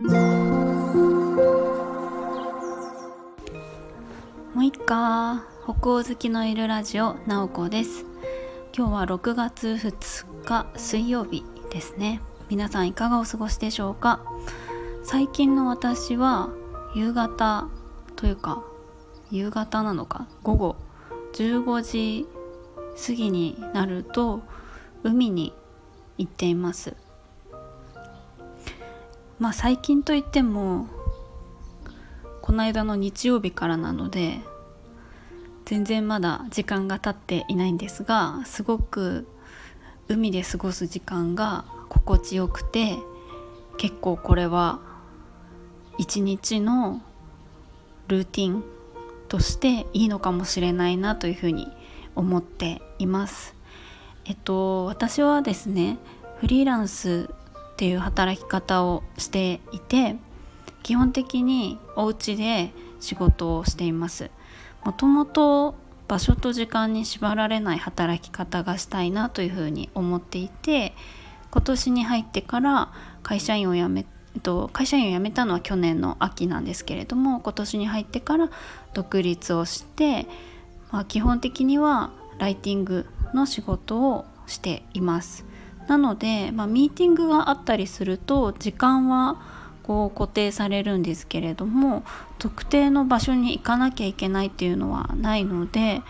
もういっか北欧好きのいるラジオなおこです。今日は6月2日水曜日ですね。皆さんいかがお過ごしでしょうか？最近の私は夕方というか夕方なのか？午後15時過ぎになると海に行っています。まあ最近といってもこの間の日曜日からなので全然まだ時間が経っていないんですがすごく海で過ごす時間が心地よくて結構これは一日のルーティンとしていいのかもしれないなというふうに思っています。えっと私はですねフリーランスっていう働き方をしていて基本的にお家で仕事をしています。もともと場所と時間に縛られない働き方がしたいなというふうに思っていて今年に入ってから会社員を辞めと会社員を辞めたのは去年の秋なんですけれども今年に入ってから独立をして、まあ、基本的にはライティングの仕事をしています。なので、まあ、ミーティングがあったりすると時間はこう固定されるんですけれども特定の場所に行かなきゃいけないっていうのはないので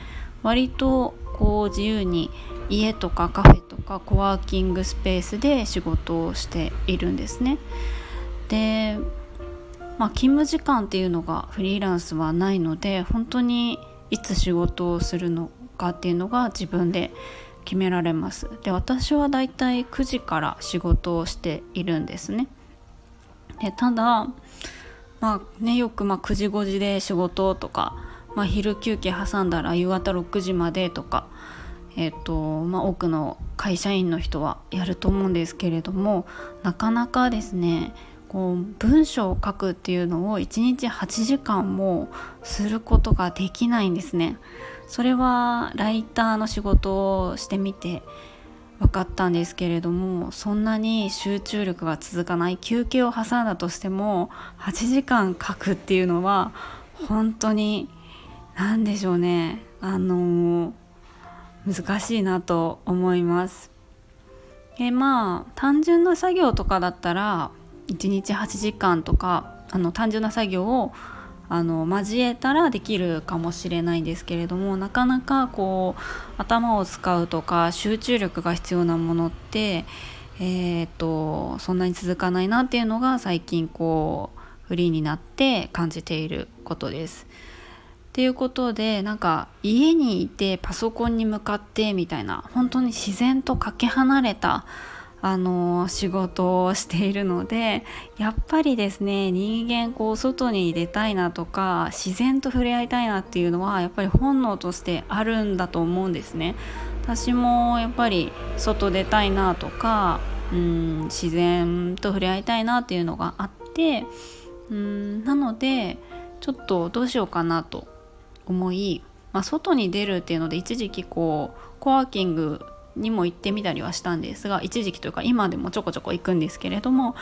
割とこう自由に家とかカフェとかコワーキングスペースで仕事をしているんですね。で、まあ、勤務時間っていうのがフリーランスはないので本当にいつ仕事をするのかっていうのが自分で決められますで私はだいたい9時から仕事をしているんですねでただまあねよくま9時5時で仕事とか、まあ、昼休憩挟んだら夕方6時までとか、えーとまあ、多くの会社員の人はやると思うんですけれどもなかなかですねこう文章を書くっていうのを1日8時間もすることができないんですね。それはライターの仕事をしてみて分かったんですけれどもそんなに集中力が続かない休憩を挟んだとしても8時間書くっていうのは本当に何でしょうねあの難しいなと思います。えまあ単純な作業とかだったら1日8時間とかあの単純な作業をあの交えたらできるかもしれないんですけれどもなかなかこう頭を使うとか集中力が必要なものってえーと、そんなに続かないなっていうのが最近こうフリーになって感じていることです。っていうことでなんか家にいてパソコンに向かってみたいな本当に自然とかけ離れたあの仕事をしているのでやっぱりですね人間こう外に出たいなとか自然と触れ合いたいなっていうのはやっぱり本能としてあるんだと思うんですね。私もやっぱり外出たいなとかうん自然と触れ合いたいなっていうのがあってうんなのでちょっとどうしようかなと思い、まあ、外に出るっていうので一時期こうコワーキングにも行ってみたりはしたんですが一時期というか今でもちょこちょこ行くんですけれども、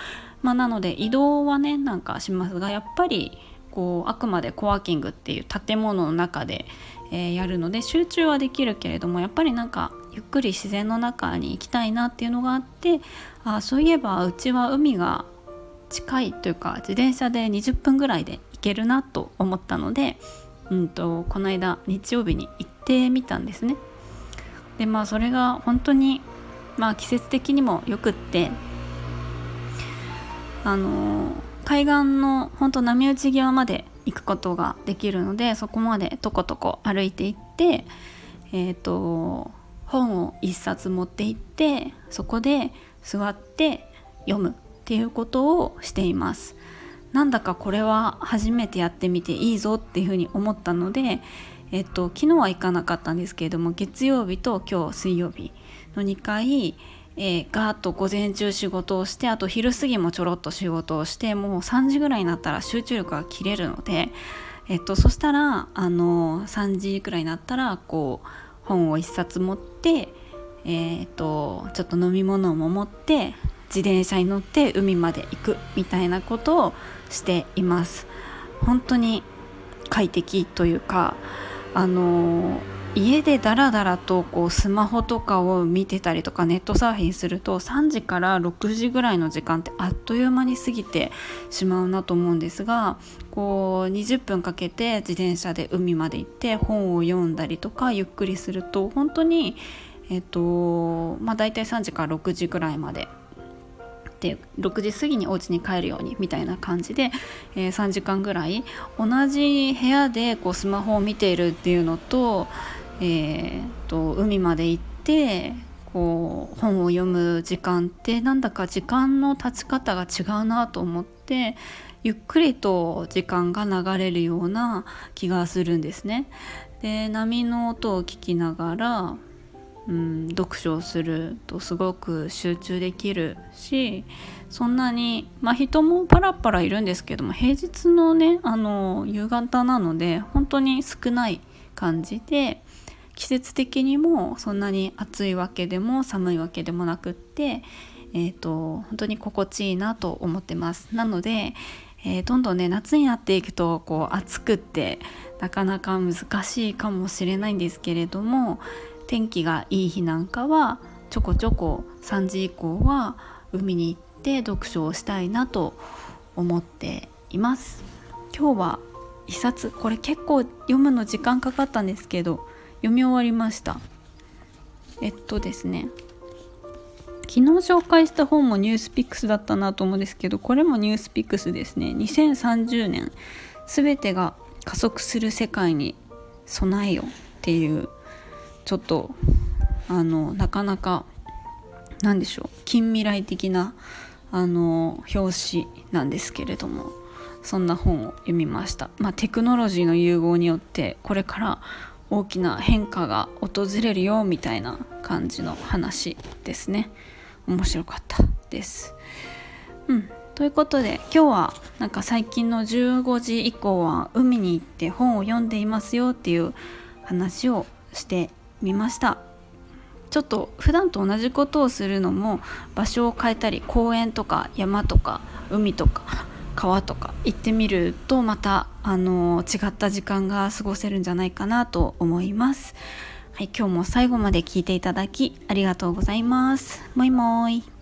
まあ、なので移動はねなんかしますがやっぱりこうあくまでコワーキングっていう建物の中で、えー、やるので集中はできるけれどもやっぱりなんかゆっくり自然の中に行きたいなっていうのがあってあそういえばうちは海が近いというか自転車で20分ぐらいで行けるなと思ったので、うんとこの間日曜日に行ってみたんですね。でまあそれが本当にまあ季節的にもよくってあの海岸の本当波打ち際まで行くことができるのでそこまでとことこ歩いていってえっ、ー、と本を一冊持って行ってそこで座って読むっていうことをしています。なんだかこれは初めてやってみていいぞっていうふうに思ったのでえっと、昨日は行かなかったんですけれども月曜日と今日水曜日の2回、えー、ガーッと午前中仕事をしてあと昼過ぎもちょろっと仕事をしてもう3時ぐらいになったら集中力が切れるので、えっと、そしたらあの3時くらいになったらこう本を1冊持って、え、っとちょっと飲み物も持って自転車に乗って海まで行くみたいなことをしています。本当に快適というかあの家でダラダラとこうスマホとかを見てたりとかネットサーフィンすると3時から6時ぐらいの時間ってあっという間に過ぎてしまうなと思うんですがこう20分かけて自転車で海まで行って本を読んだりとかゆっくりすると本当にえっとまあ大体3時から6時ぐらいまでで6時過ぎにお家に帰るようにみたいな感じで、えー、3時間ぐらい同じ部屋でこうスマホを見ているっていうのと,、えーと、海まで行ってこう本を読む時間ってなんだか時間の経ち方が違うなと思ってゆっくりと時間が流れるような気がするんですね。で波の音を聞きながらうん、読書をするとすごく集中できるしそんなにまあ人もパラパラいるんですけども平日のねあの夕方なので本当に少ない感じで季節的にもそんなに暑いわけでも寒いわけでもなくって、えーと、本当に心地いいなと思ってます。なので、えー、どんどんね夏になっていくとこう暑くってなかなか難しいかもしれないんですけれども天気がいい日なんかはちょこちょこ3時以降は海に行って読書をしたいなと思っています。今日は一冊これ結構読むの時間かかったんですけど読み終わりました。えっとですね。昨日紹介した本もニュースピックスだったなと思うんですけどこれもニュースピックスですね。2030年全てが加速する世界に備えよっていうちょっとあのなかなかなんでしょう近未来的なあの表紙なんですけれどもそんな本を読みました、まあ、テクノロジーの融合によってこれから大きな変化が訪れるよみたいな感じの話ですね。面白かったです。うん。ということで今日はなんか最近の15時以降は海に行って本を読んでいますよっていう話をしてみましたちょっと普段と同じことをするのも場所を変えたり公園とか山とか海とか川とか行ってみるとまたあの違った時間が過ごせるんじゃないかなと思います。はい、今日も最後まで聞いていただきありがとうございます。もいもーい。